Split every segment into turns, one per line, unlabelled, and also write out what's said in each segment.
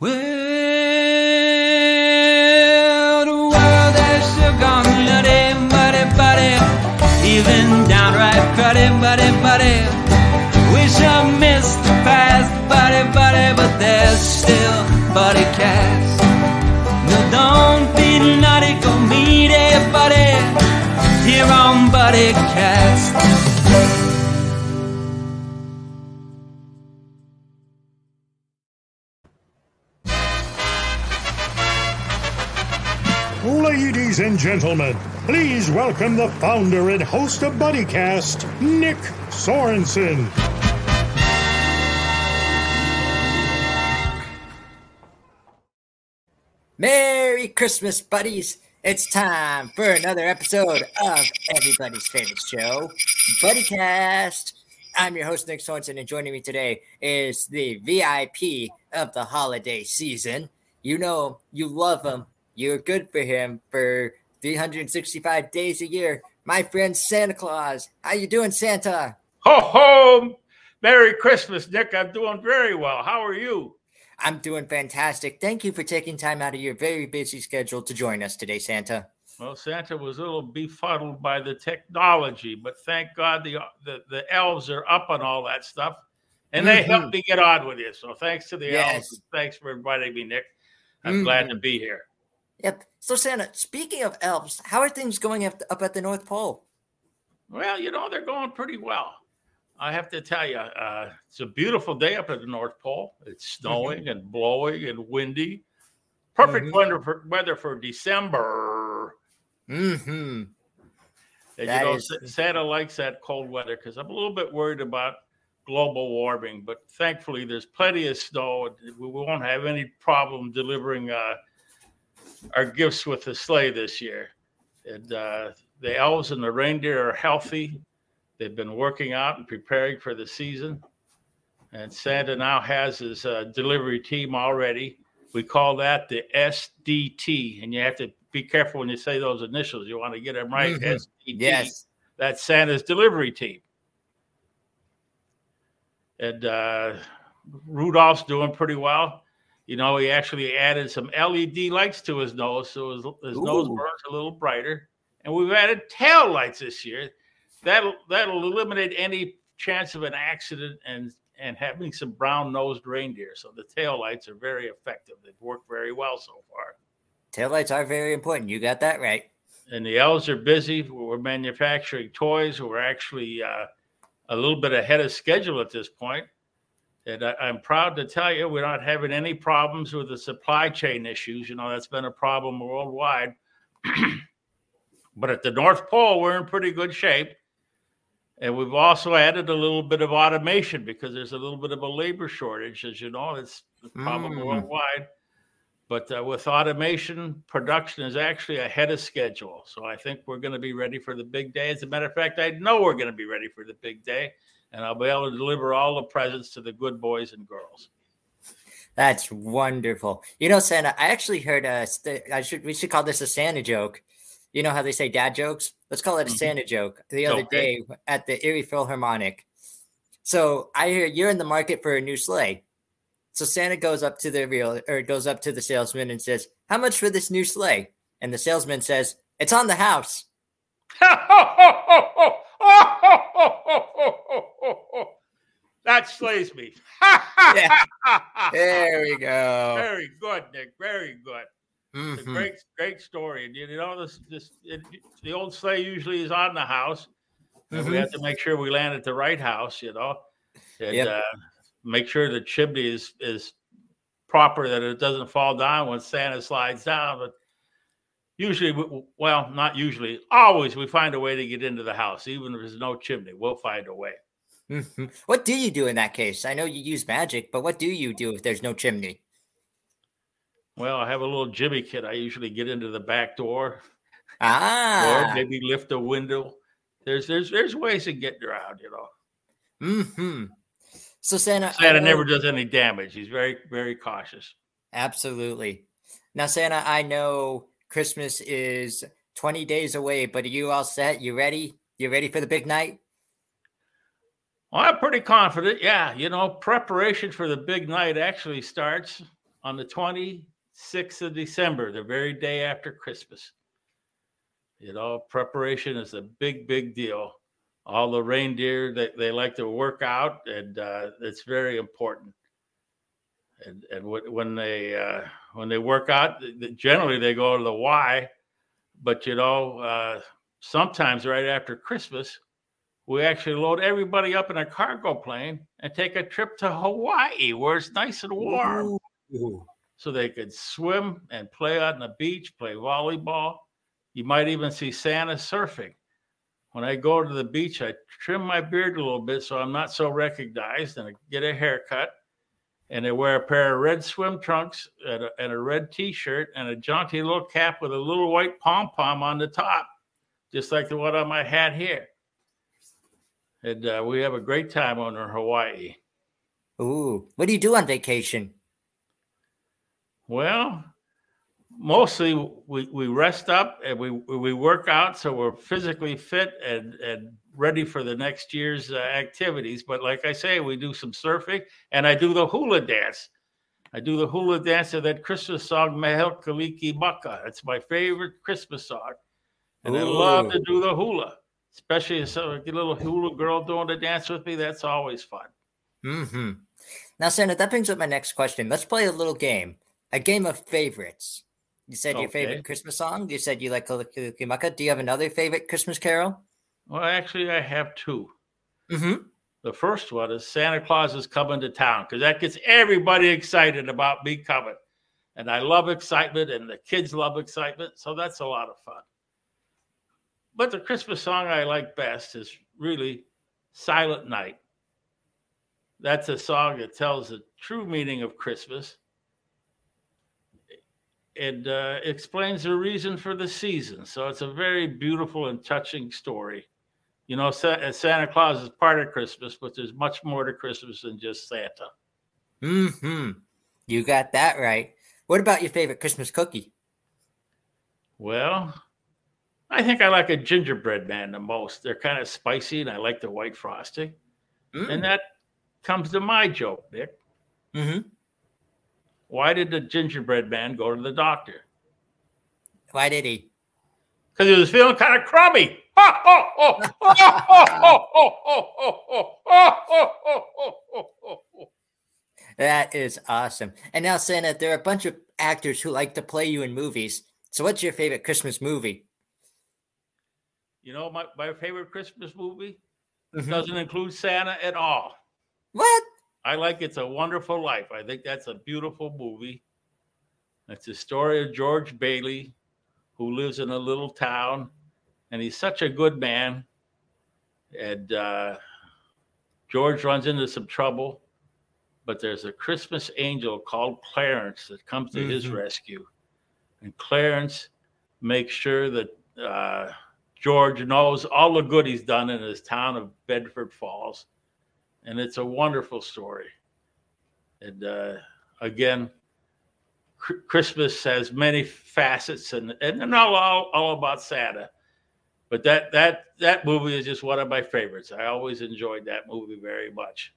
Well, the world has still gone nutty, buddy, buddy. Even downright cruddy, buddy, buddy. Wish I missed the past, buddy, buddy, but there's still buddy cast. No, don't be naughty, go meet buddy here on Buddy Cast.
And gentlemen, please welcome the founder and host of BuddyCast, Nick Sorensen.
Merry Christmas, buddies! It's time for another episode of everybody's favorite show, BuddyCast. I'm your host, Nick Sorensen, and joining me today is the VIP of the holiday season. You know, you love him, you're good for him for 365 days a year. My friend Santa Claus. How you doing, Santa?
Ho ho! Merry Christmas, Nick. I'm doing very well. How are you?
I'm doing fantastic. Thank you for taking time out of your very busy schedule to join us today, Santa.
Well, Santa was a little befuddled by the technology, but thank God the the, the elves are up on all that stuff, and they
Mhm.
helped me get on with you. So thanks to the
Yes.
elves. Thanks for inviting me, Nick. I'm glad to be here.
Yep. So, Santa, speaking of elves, how are things going up, up at the North Pole?
Well, you know they're going pretty well. I have to tell you, uh, it's a beautiful day up at the North Pole. It's snowing and blowing and windy. Perfect
Mhm.
weather for weather for December.
Mm-hmm.
And
That
you know,
is-
Santa likes that cold weather because I'm a little bit worried about global warming. But thankfully, there's plenty of snow. We won't have any problem delivering uh, our gifts with the sleigh this year. And uh, the elves and the reindeer are healthy. They've been working out and preparing for the season. And Santa now has his uh, delivery team already. We call that the SDT. And you have to be careful when you say those initials. You want to get them right.
Mhm.
SDT.
Yes.
That's Santa's delivery team. And uh, Rudolph's doing pretty well. You know, he actually added some LED lights to his nose, so his, his nose burns a little brighter. And we've added tail lights this year. That'll that'll eliminate any chance of an accident and and having some brown nosed reindeer. So the tail lights are very effective. They've worked very well so far.
Tail lights are very important. You got that right.
and the elves are busy. We're manufacturing toys. We're actually uh, a little bit ahead of schedule at this point. And I, I'm proud to tell you we're not having any problems with the supply chain issues. You know, that's been a problem worldwide. but at the North Pole, we're in pretty good shape. And we've also added a little bit of automation because there's a little bit of a labor shortage, as you know, it's a problem
Mm.
worldwide. But uh, with automation, production is actually ahead of schedule. So I think we're going to be ready for the big day. As a matter of fact, I know we're going to be ready for the big day, and I'll be able to deliver all the presents to the good boys and girls.
That's wonderful. You know, Santa, I actually heard a. St- I should. We should call this a Santa joke. You know how they say dad jokes? Let's call it a
Mhm.
Santa joke. The other
Okay.
day at the Erie Philharmonic. So I hear you're in the market for a new sleigh. So Santa goes up to the real or goes up to the salesman and says, "How much for this new sleigh?" And the salesman says, "It's on the house."
that slays me.
Yeah. There we go.
Very good, Nick. Very good. It's a
Mhm.
great, great story. And you know, this, this, it, the old sleigh usually is on the house, and we have to make sure we land at the right house. You know, and
Yep.
uh, make sure the chimney is is proper that it doesn't fall down when Santa slides down. But usually, well, not usually, always we find a way to get into the house, even if there's no chimney. We'll find a way.
Mhm. What do you do in that case? I know you use magic, but what do you do if there's no chimney?
Well, I have a little jimmy kit. I usually get into the back door,
Ah,
or maybe lift a window. There's there's there's ways of getting around, you know.
hmm So Santa, I
Santa
know-
never does any damage. He's very very cautious.
Absolutely. Now, Santa, I know Christmas is 20 days away, but are you all set? You ready? You ready for the big night?
Well, I'm pretty confident. Yeah, you know, preparation for the big night actually starts on the 26th of December, the very day after Christmas. You know, preparation is a big, big deal. All the reindeer they, they like to work out, and uh, it's very important. And and when they uh, when they work out, generally they go to the Y, but you know uh, sometimes right after Christmas, we actually load everybody up in a cargo plane and take a trip to Hawaii where it's nice and warm. Ooh. So they could swim and play out on the beach, play volleyball. You might even see Santa surfing. When I go to the beach, I trim my beard a little bit so I'm not so recognized and I get a haircut. And they wear a pair of red swim trunks and a, and a red t shirt and a jaunty little cap with a little white pom pom on the top, just like the one on my hat here and uh, we have a great time on our Hawaii.
Ooh, what do you do on vacation?
Well, mostly we, we rest up and we we work out so we're physically fit and and ready for the next year's uh, activities. But like I say, we do some surfing and I do the hula dance. I do the hula dance of that Christmas song Mele Kalikimaka. It's my favorite Christmas song, and Ooh. I love to do the hula especially if a little hula girl doing the dance with me. That's always fun.
Hmm. Now, Santa, that brings up my next question. Let's play a little game, a game of favorites. You said okay. your favorite Christmas song. You said you like Kalikimaka. Do you have another favorite Christmas carol?
Well, actually, I have 2
Mm-hmm.
The first one is Santa Claus is coming to town because that gets everybody excited about me coming. And I love excitement, and the kids love excitement. So that's a lot of fun. But the Christmas song I like best is really Silent Night. That's a song that tells the true meaning of Christmas. It uh, explains the reason for the season. So it's a very beautiful and touching story. You know, Santa Claus is part of Christmas, but there's much more to Christmas than just Santa.
Hmm. You got that right. What about your favorite Christmas cookie?
Well, I think I like a gingerbread man the most. They're kind of spicy, and I like the white frosting. Mm. And that comes to my joke, Nick.
Mm-hmm.
Why did the gingerbread man go to the doctor?
Why did he?
Because he was feeling kind of crummy.
that is awesome. And now, Santa, there are a bunch of actors who like to play you in movies. So, what's your favorite Christmas movie?
You know, my, my favorite Christmas movie mm-hmm. doesn't include Santa at all.
What?
I like It's a Wonderful Life. I think that's a beautiful movie. It's the story of George Bailey, who lives in a little town, and he's such a good man. And uh, George runs into some trouble, but there's a Christmas angel called Clarence that comes to mm-hmm. his rescue. And Clarence makes sure that uh, George knows all the good he's done in his town of Bedford Falls, and it's a wonderful story. And uh, again, C- Christmas has many facets, and and not all all about Santa, but that that that movie is just one of my favorites. I always enjoyed that movie very much.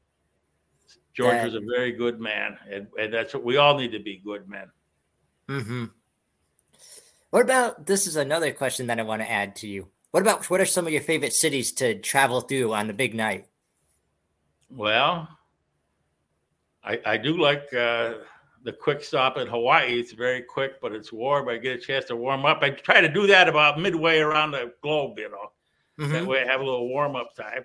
George that, was a very good man, and, and that's what we all need to be good men.
Mm-hmm. What about this? Is another question that I want to add to you. What about what are some of your favorite cities to travel through on the big night?
Well, I, I do like uh, the quick stop in Hawaii. It's very quick, but it's warm. I get a chance to warm up. I try to do that about midway around the globe, you know. Mm-hmm. That way I have a little warm up time.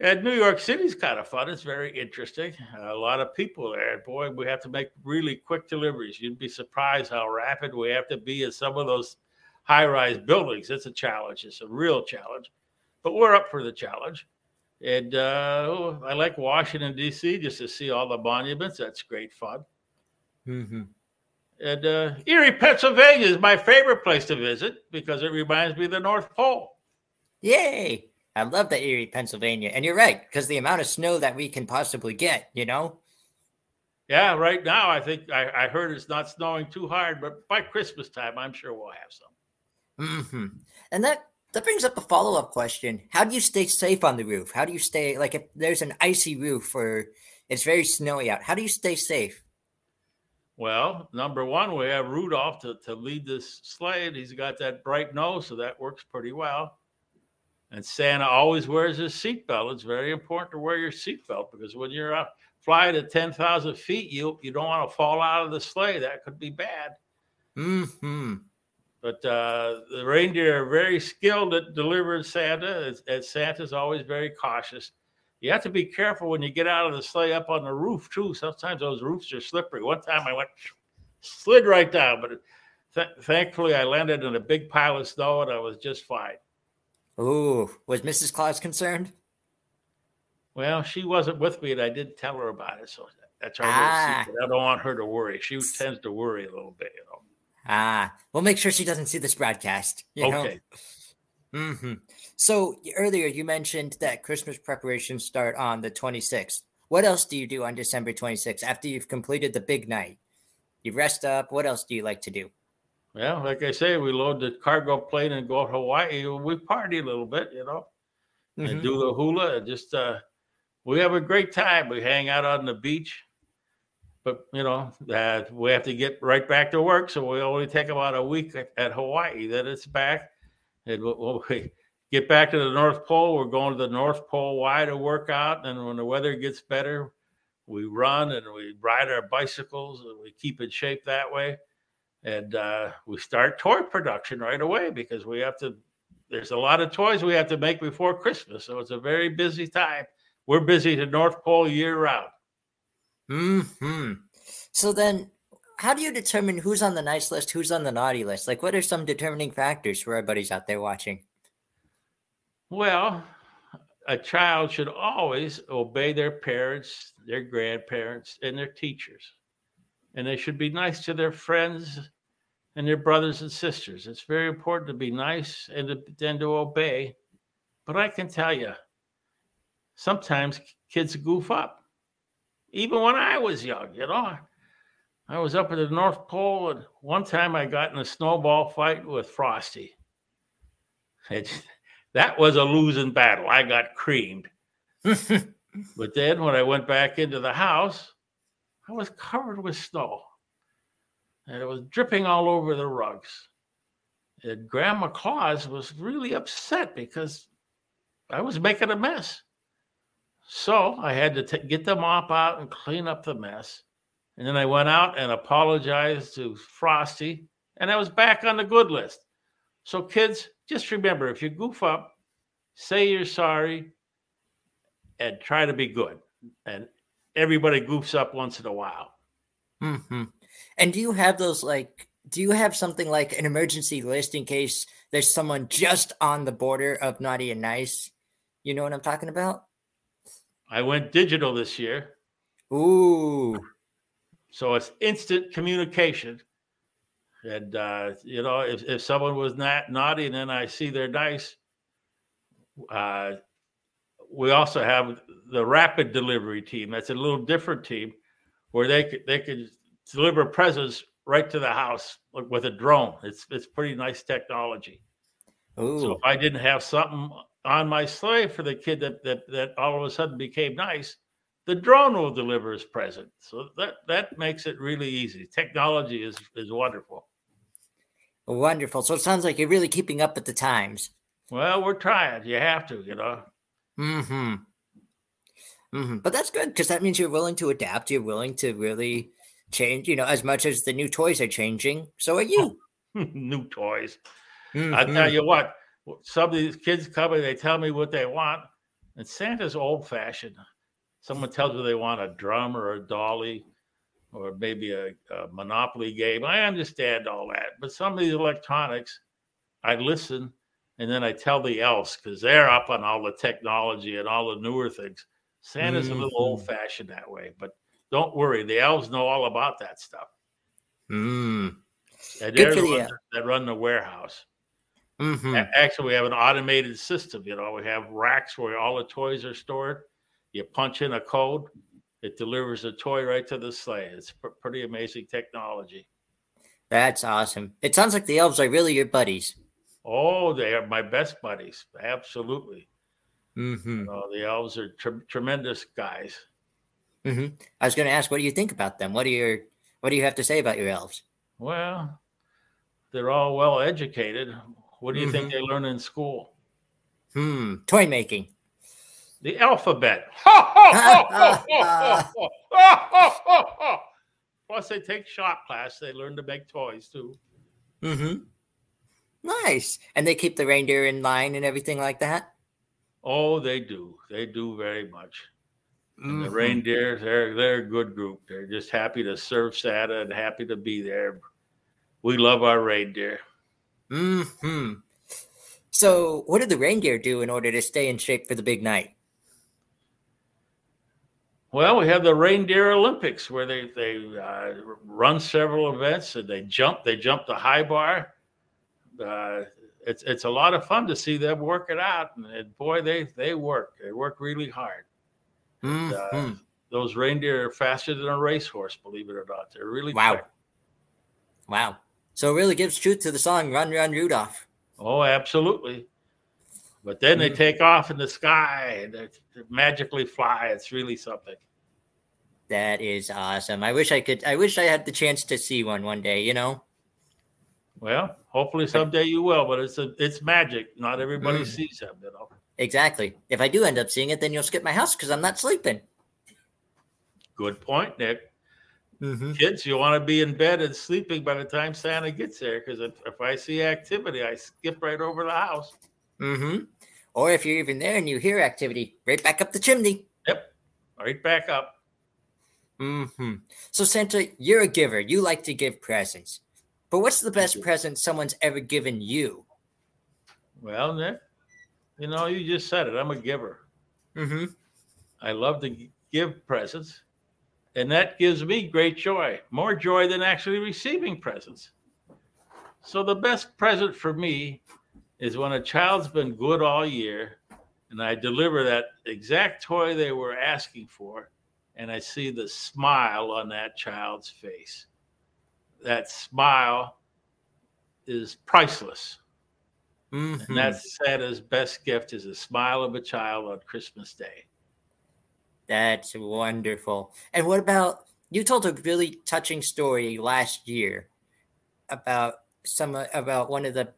And New York City's kind of fun. It's very interesting. A lot of people there. Boy, we have to make really quick deliveries. You'd be surprised how rapid we have to be in some of those high rise buildings. It's a challenge. It's a real challenge, but we're up for the challenge. And uh, I like Washington, D.C., just to see all the monuments. That's great fun.
Mm-hmm.
And uh, Erie, Pennsylvania is my favorite place to visit because it reminds me of the North Pole.
Yay! I love the Erie, Pennsylvania. And you're right, because the amount of snow that we can possibly get, you know?
Yeah, right now I think I, I heard it's not snowing too hard, but by Christmas time, I'm sure we'll have some.
Mm-hmm. And that that brings up a follow up question: How do you stay safe on the roof? How do you stay like if there's an icy roof or it's very snowy out? How do you stay safe?
Well, number one, we have Rudolph to, to lead this sleigh. He's got that bright nose, so that works pretty well. And Santa always wears his seatbelt. It's very important to wear your seatbelt because when you're up flying at 10,000 feet, you, you don't want to fall out of the sleigh. That could be bad.
Hmm.
But uh, the reindeer are very skilled at delivering Santa, as, as Santa's always very cautious. You have to be careful when you get out of the sleigh up on the roof too. Sometimes those roofs are slippery. One time I went slid right down, but th- thankfully I landed in a big pile of snow and I was just fine.
Ooh, was Mrs. Claus concerned?
Well, she wasn't with me, and I did tell her about it, so that's our
Ah.
little secret. I don't want her to worry. She tends to worry a little bit, you know.
Ah, we'll make sure she doesn't see this broadcast. You
Okay.
Know? hmm So earlier you mentioned that Christmas preparations start on the 26th. What else do you do on December 26th after you've completed the big night? You rest up. What else do you like to do?
Well, like I say, we load the cargo plane and go to Hawaii. We party a little bit, you know. and
Mhm.
do the hula just uh we have a great time we hang out on the beach but you know uh, we have to get right back to work so we only take about a week at, at hawaii then it's back and when we get back to the north pole we're going to the north pole y to work out and when the weather gets better we run and we ride our bicycles and we keep in shape that way and uh, we start toy production right away because we have to there's a lot of toys we have to make before Christmas, so it's a very busy time. We're busy to North Pole year round.
Hmm. So then, how do you determine who's on the nice list, who's on the naughty list? Like, what are some determining factors for our buddies out there watching?
Well, a child should always obey their parents, their grandparents, and their teachers, and they should be nice to their friends and their brothers and sisters. It's very important to be nice and to, and to obey. But I can tell you, sometimes kids goof up. Even when I was young, you know, I was up at the North Pole, and one time I got in a snowball fight with Frosty. It, that was a losing battle. I got creamed. But then when I went back into the house, I was covered with snow and it was dripping all over the rugs. And Grandma Claus was really upset because I was making a mess. So I had to ta- get the mop out and clean up the mess. And then I went out and apologized to Frosty, and I was back on the good list. So, kids, just remember if you goof up, say you're sorry and try to be good. And everybody goofs up once in a while.
hmm And do you have those like? Do you have something like an emergency list in case there's someone just on the border of naughty and nice? You know what I'm talking about?
I went digital this year.
Ooh.
So it's instant communication. And uh, you know, if, if someone was not naughty and then I see they're nice, uh, we also have the rapid delivery team. That's a little different team where they could they could deliver presents right to the house with a drone. It's it's pretty nice technology.
Ooh.
So if I didn't have something on my sleigh for the kid that that that all of a sudden became nice, the drone will deliver his present. So that that makes it really easy. Technology is is wonderful.
Wonderful. So it sounds like you're really keeping up with the times.
Well, we're trying. You have to, you know.
Mm-hmm. Mm-hmm. But that's good because that means you're willing to adapt. You're willing to really change. You know, as much as the new toys are changing, so are you.
New toys. I
Mhm.
tell you what, some of these kids come and they tell me what they want, and Santa's old fashioned. Someone tells me they want a drum or a dolly or maybe a, a Monopoly game. I understand all that, but some of these electronics, I listen and then I tell the elves because they're up on all the technology and all the newer things. Santa's a little
Mhm.
old fashioned that way, but don't worry, the elves know all about that stuff.
Mm.
And
Good
they're the ones that run the warehouse.
Mhm.
A- Actually, we have an automated system. You know, we have racks where all the toys are stored. You punch in a code, it delivers a toy right to the sleigh. It's pr- pretty amazing technology.
That's awesome. It sounds like the elves are really your buddies.
Oh, they are my best buddies. Absolutely.
Mm-hmm.
Know, the elves are tre- tremendous guys.
Mm-hmm. I was going to ask, what do you think about them? What are your What do you have to say about your elves?
Well, they're all well educated. What do you think
Mhm.
they learn in school?
Hmm, toy making.
The alphabet. Plus, they take shop class. They learn to make toys too.
Mm-hmm. Nice. And they keep the reindeer in line and everything like that.
Oh, they do. They do very much. And the reindeer, they're they're a good group. They're just happy to serve Santa and happy to be there. We love our reindeer.
Hmm. So, what did the reindeer do in order to stay in shape for the big night?
Well, we have the Reindeer Olympics where they they uh, run several events and they jump. They jump the high bar. Uh, it's it's a lot of fun to see them work it out, and, and boy, they they work. They work really hard.
Mhm.
Those reindeer are faster than a racehorse. Believe it or not, they're really
Wow.
quick.
Wow. So it really gives truth to the song "Run, Run, Rudolph."
Oh, absolutely. But then they
Mhm.
take off in the sky and they they magically fly. It's really something.
That is awesome. I wish I could. I wish I had the chance to see one one day. You know.
Well, hopefully someday you will. But it's a it's magic. Not everybody
Mm.
sees them. You know.
Exactly. If I do end up seeing it, then you'll skip my house because I'm not sleeping.
Good point, Nick.
Mm-hmm.
Kids, you want to be in bed and sleeping by the time Santa gets there. Because if, if I see activity, I skip right over the house.
Mm-hmm. Or if you're even there and you hear activity, right back up the chimney.
Yep. Right back up.
Mm-hmm. So Santa, you're a giver. You like to give presents. But what's the best present someone's ever given you?
Well, Nick, you know, you just said it. I'm a giver.
Mm-hmm.
I love to give presents, and that gives me great joy, more joy than actually receiving presents. So, the best present for me is when a child's been good all year and I deliver that exact toy they were asking for, and I see the smile on that child's face. That smile is priceless.
Mm-hmm.
And that's Santa's best gift is a smile of a child on Christmas Day.
That's wonderful. And what about you told a really touching story last year about some about one of the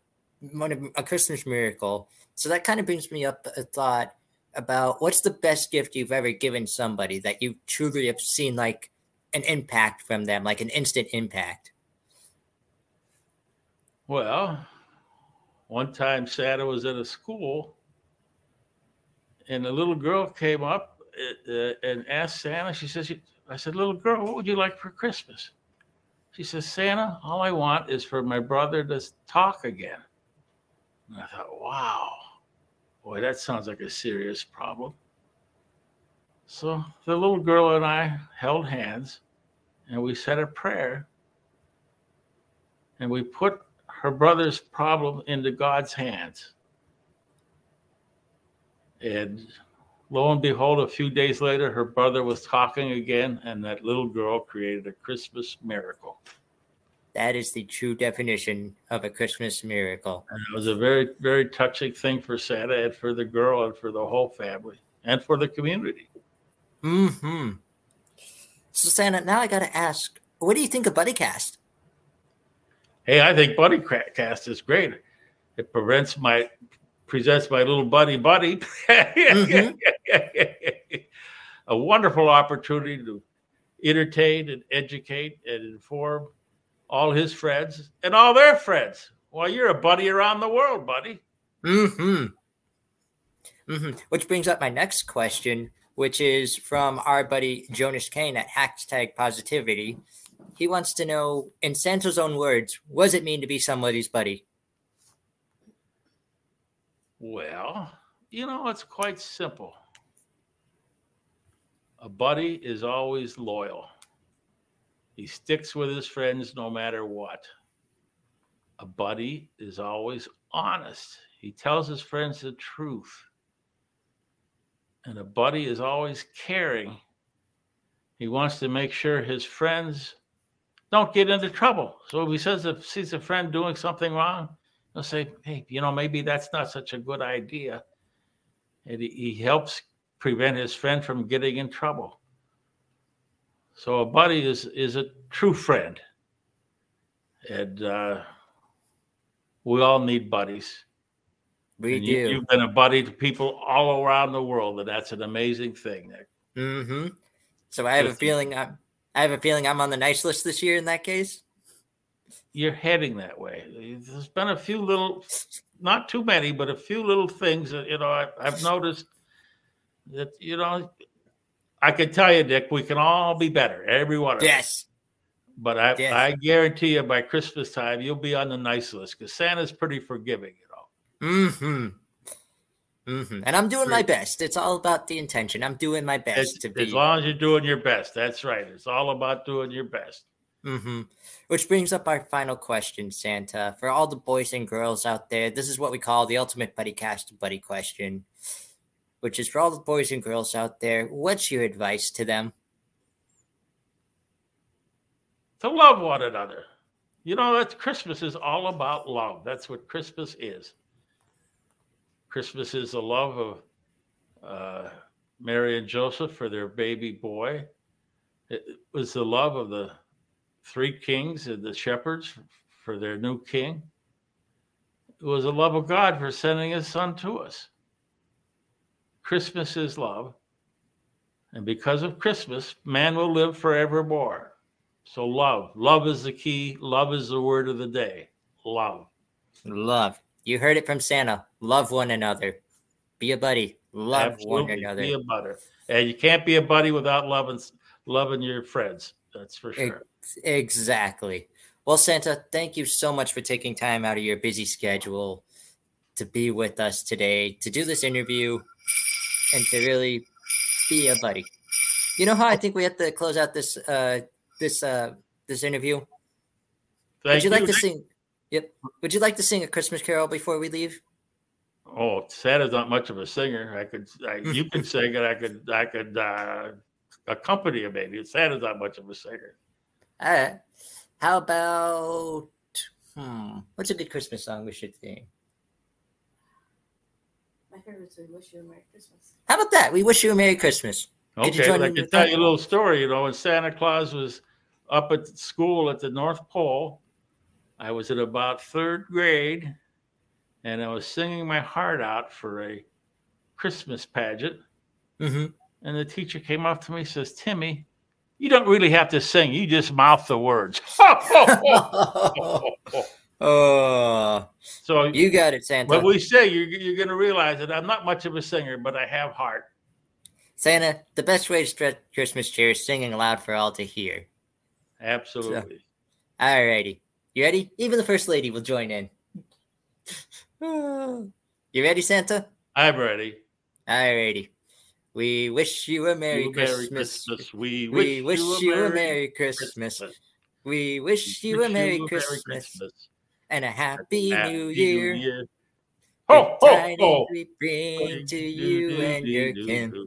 one of a Christmas miracle. So that kind of brings me up a thought about what's the best gift you've ever given somebody that you truly have seen like an impact from them, like an instant impact.
Well, one time Santa was at a school and a little girl came up uh, and asked Santa, she says, I said, little girl, what would you like for Christmas? She says, Santa, all I want is for my brother to talk again. And I thought, wow, boy, that sounds like a serious problem. So the little girl and I held hands and we said a prayer and we put her brother's problem into God's hands. And lo and behold, a few days later, her brother was talking again, and that little girl created a Christmas miracle.
That is the true definition of a Christmas miracle.
And it was a very, very touching thing for Santa and for the girl and for the whole family and for the community.
Hmm. So Santa, now I got to ask, what do you think of BuddyCast?
Hey, I think Buddy Cast is great. It prevents my presents my little buddy buddy.
Mhm.
A wonderful opportunity to entertain and educate and inform all his friends and all their friends. Well, you're a buddy around the world, buddy.
mm-hmm. Mm-hmm. Which brings up my next question, which is from our buddy Jonas Kane at hashtag Positivity. He wants to know, in Santa's own words, what does it mean to be somebody's buddy?
Well, you know, it's quite simple. A buddy is always loyal. He sticks with his friends no matter what. A buddy is always honest. He tells his friends the truth. And a buddy is always caring. He wants to make sure his friends don't get into trouble. So if he says if sees a friend doing something wrong, he'll say, Hey, you know, maybe that's not such a good idea. And he, he helps prevent his friend from getting in trouble. So a buddy is is a true friend, and uh, we all need buddies.
We
And
do.
you, you've been a buddy to people all around the world, and that's an amazing thing. Nick.
Mm-hmm. So I have a feeling I'm, I have a feeling I'm on the nice list this year in that case.
You're heading that way. There's been a few little, not too many, but a few little things that you know I, I've noticed that you know. I can tell you, Nick, we can all be better, every one of us.
Yes.
But I,
Yes.
I guarantee you, by Christmas time, you'll be on the nice list because Santa's pretty forgiving. You know,
Mm-hmm. Mm-hmm. And I'm doing my best. It's all about the intention. I'm doing my best to be.
as long as you're doing your best. That's right. It's all about doing your best.
Mm-hmm. Which brings up our final question, Santa. For all the boys and girls out there, this is what we call the ultimate buddy cast buddy question. Which is for all the boys and girls out there, what's your advice to them?
To love one another. You know, that's Christmas is all about love. That's what Christmas is. Christmas is the love of uh, Mary and Joseph for their baby boy. It was the love of the three kings and the shepherds for their new king. It was the love of God for sending his son to us. Christmas is love. And because of Christmas, man will live forevermore. So, love. Love is the key. Love is the word of the day. Love.
Love. You heard it from Santa. Love one another. Be a buddy. Love one another.
Be a buddy. And you can't be a buddy without loving loving your friends. That's for sure.
Exactly. Well, Santa, thank you so much for taking time out of your busy schedule to be with us today, to do this interview, and to really be a buddy. You know how I think we have to close out this uh this uh this interview?
Thank
Would you like to sing Yep. Would you like to sing a Christmas carol before we leave?
Oh, Santa's not much of a singer. I could, I, you could sing it. I could, I could uh, accompany him. Maybe Santa's not much of a singer.
All right. How about hmm, what's a good Christmas song we should sing?
My favorite is "We Wish You a Merry Christmas.
How about that? We wish you a Merry Christmas. Could you
Okay,
join
I
me
can
with
tell
that?
you a little story. You know, when Santa Claus was up at school at the North Pole, I was in about third grade, and I was singing my heart out for a Christmas pageant.
Mm-hmm.
And the teacher came up to me and says, Timmy, you don't really have to sing. You just mouth the words.
oh,
so
you got it, Santa.
when we say, you're, you're going to realize that I'm not much of a singer, but I have heart.
Santa, the best way to spread Christmas cheer is singing loud for all to hear.
Absolutely.
All righty, You ready? Even the First Lady will join in. you ready, Santa?
I'm ready.
Alrighty. We wish you a Merry,
You
Christmas.
We,
We wish you a
Merry
Merry Christmas. We wish you a Merry
you a
Christmas and a Happy
Happy
New Year.
Ho,
Good
ho,
tidings
ho.
we bring to you and your kin.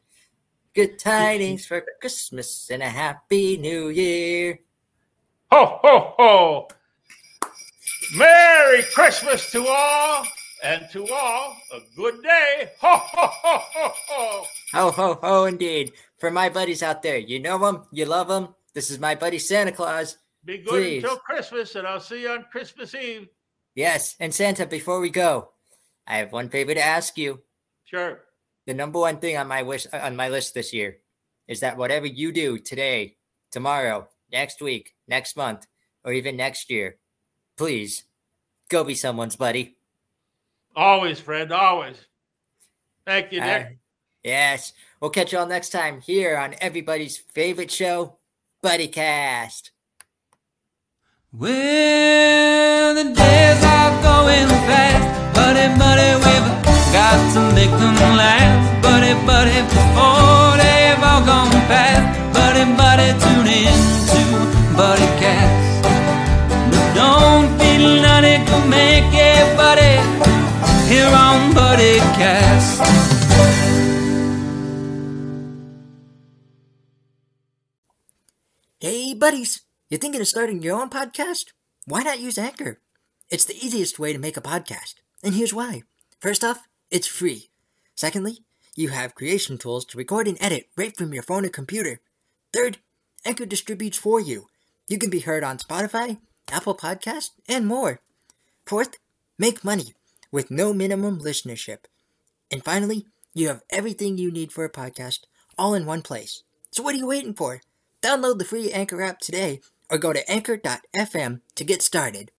Good tidings for Christmas and a Happy New Year.
Ho, ho, ho. Merry Christmas to all, and to all a good day. Ho, ho, ho, ho, ho.
Ho, ho, ho, indeed. For my buddies out there, you know them, you love them. This is my buddy Santa Claus.
Be good
Please.
until Christmas, and I'll see you on Christmas Eve.
Yes, and Santa, before we go, I have one favor to ask you.
Sure.
The number one thing on my wish uh, on my list this year is that whatever you do today, tomorrow, next week, next month, or even next year, please go be someone's buddy.
Always, friend, always. Thank you, Nick.
Uh, yes. We'll catch you all next time here on everybody's favorite show, Buddy Cast.
Well, the days are going fast, buddy, buddy, we've got to make them last, buddy, buddy, before they've all gone past, buddy, buddy, tune in to Buddy here on.
Hey, buddies, you thinking of starting your own podcast? Why not use Anchor? It's the easiest way to make a podcast, and here's why. First off, it's free. Secondly, you have creation tools to record and edit right from your phone or computer. Third, Anchor distributes for you. You can be heard on Spotify, Apple Podcast, and more. Fourth, make money with no minimum listenership. And finally, you have everything you need for a podcast all in one place. So what are you waiting for? Download the free Anchor app today or go to anchor.fm to get started.